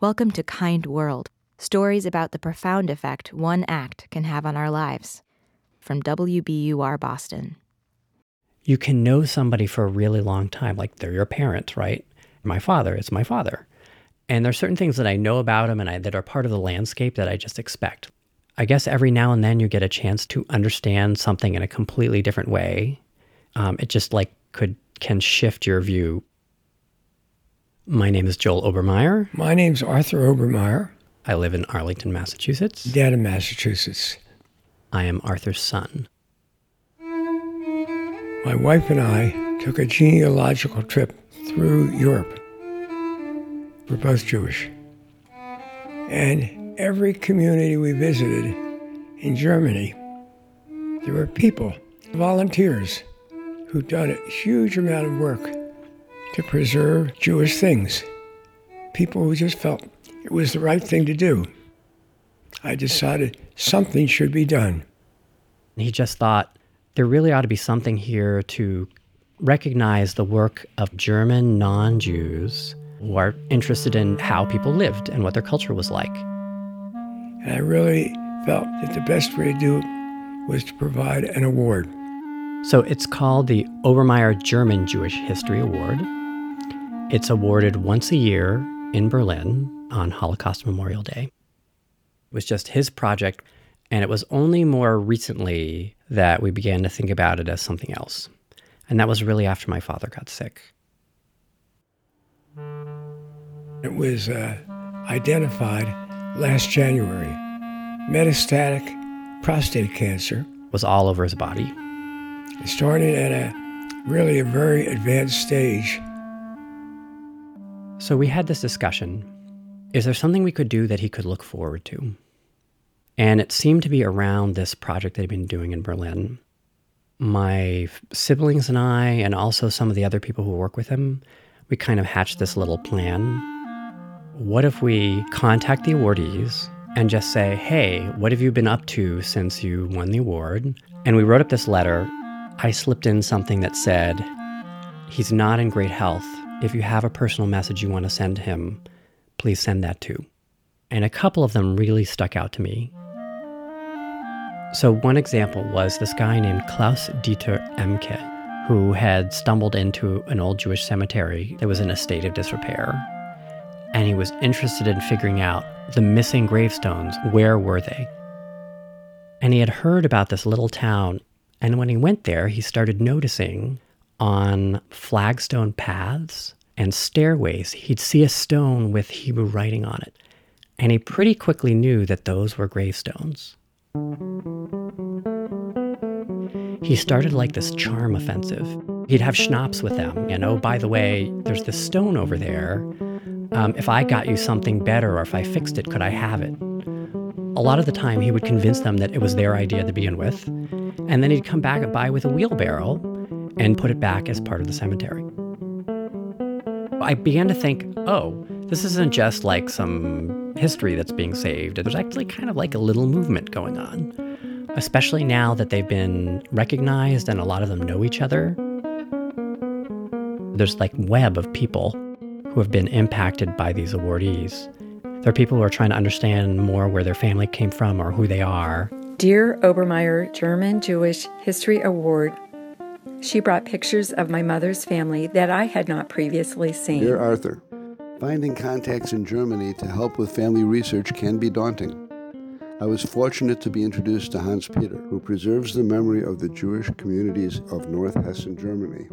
Welcome to Kind World stories about the profound effect one act can have on our lives. From WBUR Boston. You can know somebody for a really long time, like they're your parent, right? My father is my father. And there's certain things that I know about him and I, that are part of the landscape that I just expect. I guess every now and then you get a chance to understand something in a completely different way. Um, it just like could can shift your view. My name is Joel Obermayer. My name's Arthur Obermayer. I live in Arlington, Massachusetts. Dad in Massachusetts. I am Arthur's son. My wife and I took a genealogical trip through Europe. We're both Jewish. And every community we visited in Germany, there were people, volunteers, who'd done a huge amount of work to preserve Jewish things. People who just felt it was the right thing to do. I decided something should be done. He just thought there really ought to be something here to recognize the work of German non Jews who are interested in how people lived and what their culture was like. And I really felt that the best way to do it was to provide an award. So it's called the Obermayer German Jewish History Award. It's awarded once a year in Berlin on Holocaust Memorial Day. It was just his project, and it was only more recently that we began to think about it as something else. And that was really after my father got sick. It was uh, identified last January. Metastatic prostate cancer was all over his body. It started at a really a very advanced stage. So we had this discussion. Is there something we could do that he could look forward to? And it seemed to be around this project that he'd been doing in Berlin. My siblings and I, and also some of the other people who work with him, we kind of hatched this little plan. What if we contact the awardees and just say, hey, what have you been up to since you won the award? And we wrote up this letter. I slipped in something that said, he's not in great health. If you have a personal message you want to send him, please send that too. And a couple of them really stuck out to me. So, one example was this guy named Klaus Dieter Ehmke, who had stumbled into an old Jewish cemetery that was in a state of disrepair. And he was interested in figuring out the missing gravestones. Where were they? And he had heard about this little town. And when he went there, he started noticing on flagstone paths and stairways, he'd see a stone with Hebrew writing on it. And he pretty quickly knew that those were gravestones. He started like this charm offensive. He'd have schnapps with them. And oh, by the way, there's this stone over there. Um, if I got you something better or if I fixed it, could I have it? A lot of the time, he would convince them that it was their idea to begin with. And then he'd come back by with a wheelbarrow and put it back as part of the cemetery. I began to think, oh, this isn't just like some history that's being saved. There's actually kind of like a little movement going on, especially now that they've been recognized and a lot of them know each other. There's like web of people who have been impacted by these awardees. There are people who are trying to understand more where their family came from or who they are. Dear Obermayer German Jewish History Award, she brought pictures of my mother's family that I had not previously seen. Dear Arthur, finding contacts in Germany to help with family research can be daunting. I was fortunate to be introduced to Hans Peter, who preserves the memory of the Jewish communities of North Hessen, Germany.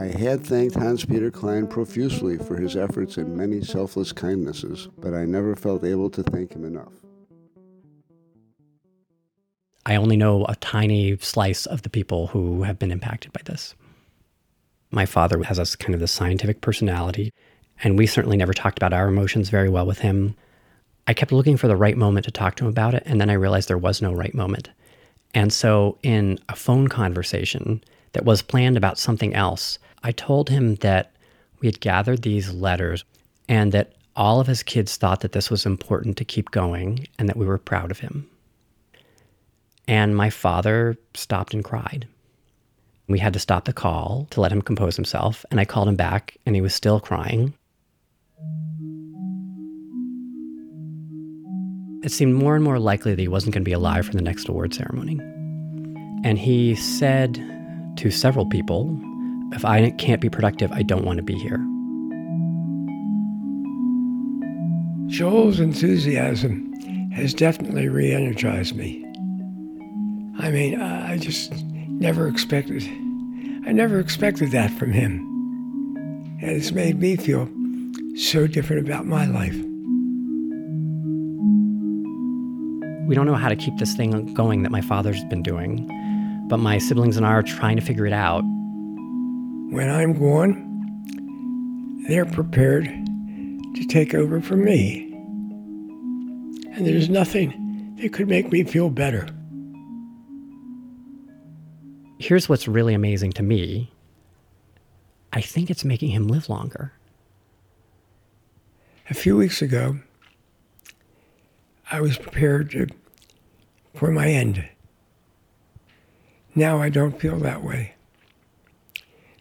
I had thanked Hans Peter Klein profusely for his efforts and many selfless kindnesses, but I never felt able to thank him enough. I only know a tiny slice of the people who have been impacted by this. My father has a kind of the scientific personality, and we certainly never talked about our emotions very well with him. I kept looking for the right moment to talk to him about it, and then I realized there was no right moment. And so, in a phone conversation that was planned about something else, I told him that we had gathered these letters and that all of his kids thought that this was important to keep going and that we were proud of him. And my father stopped and cried. We had to stop the call to let him compose himself, and I called him back, and he was still crying. it seemed more and more likely that he wasn't going to be alive for the next award ceremony. And he said to several people, if I can't be productive, I don't want to be here. Joel's enthusiasm has definitely re energized me. I mean, I just never expected, I never expected that from him. And it's made me feel so different about my life. We don't know how to keep this thing going that my father's been doing, but my siblings and I are trying to figure it out. When I'm gone, they're prepared to take over for me. And there's nothing that could make me feel better. Here's what's really amazing to me I think it's making him live longer. A few weeks ago, I was prepared to, for my end. Now I don't feel that way.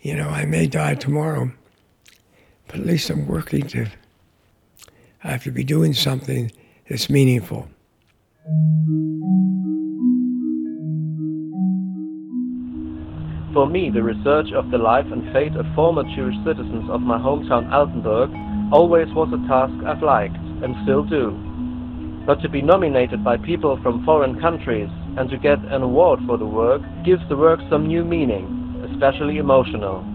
You know, I may die tomorrow, but at least I'm working to, I have to be doing something that's meaningful. For me, the research of the life and fate of former Jewish citizens of my hometown Altenburg always was a task I've liked, and still do. But to be nominated by people from foreign countries and to get an award for the work gives the work some new meaning, especially emotional.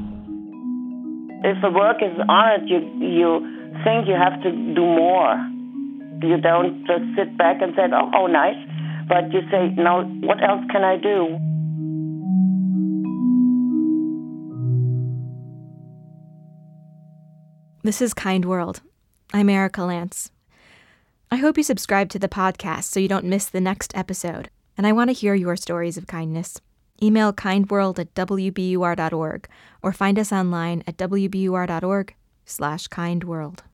If the work is honored, you, you think you have to do more. You don't just sit back and say, oh, oh nice, but you say, now, what else can I do? This is Kind World. I'm Erika Lantz. I hope you subscribe to the podcast so you don't miss the next episode. And I want to hear your stories of kindness. Email kindworld at wbur.org or find us online at wbur.org slash kindworld.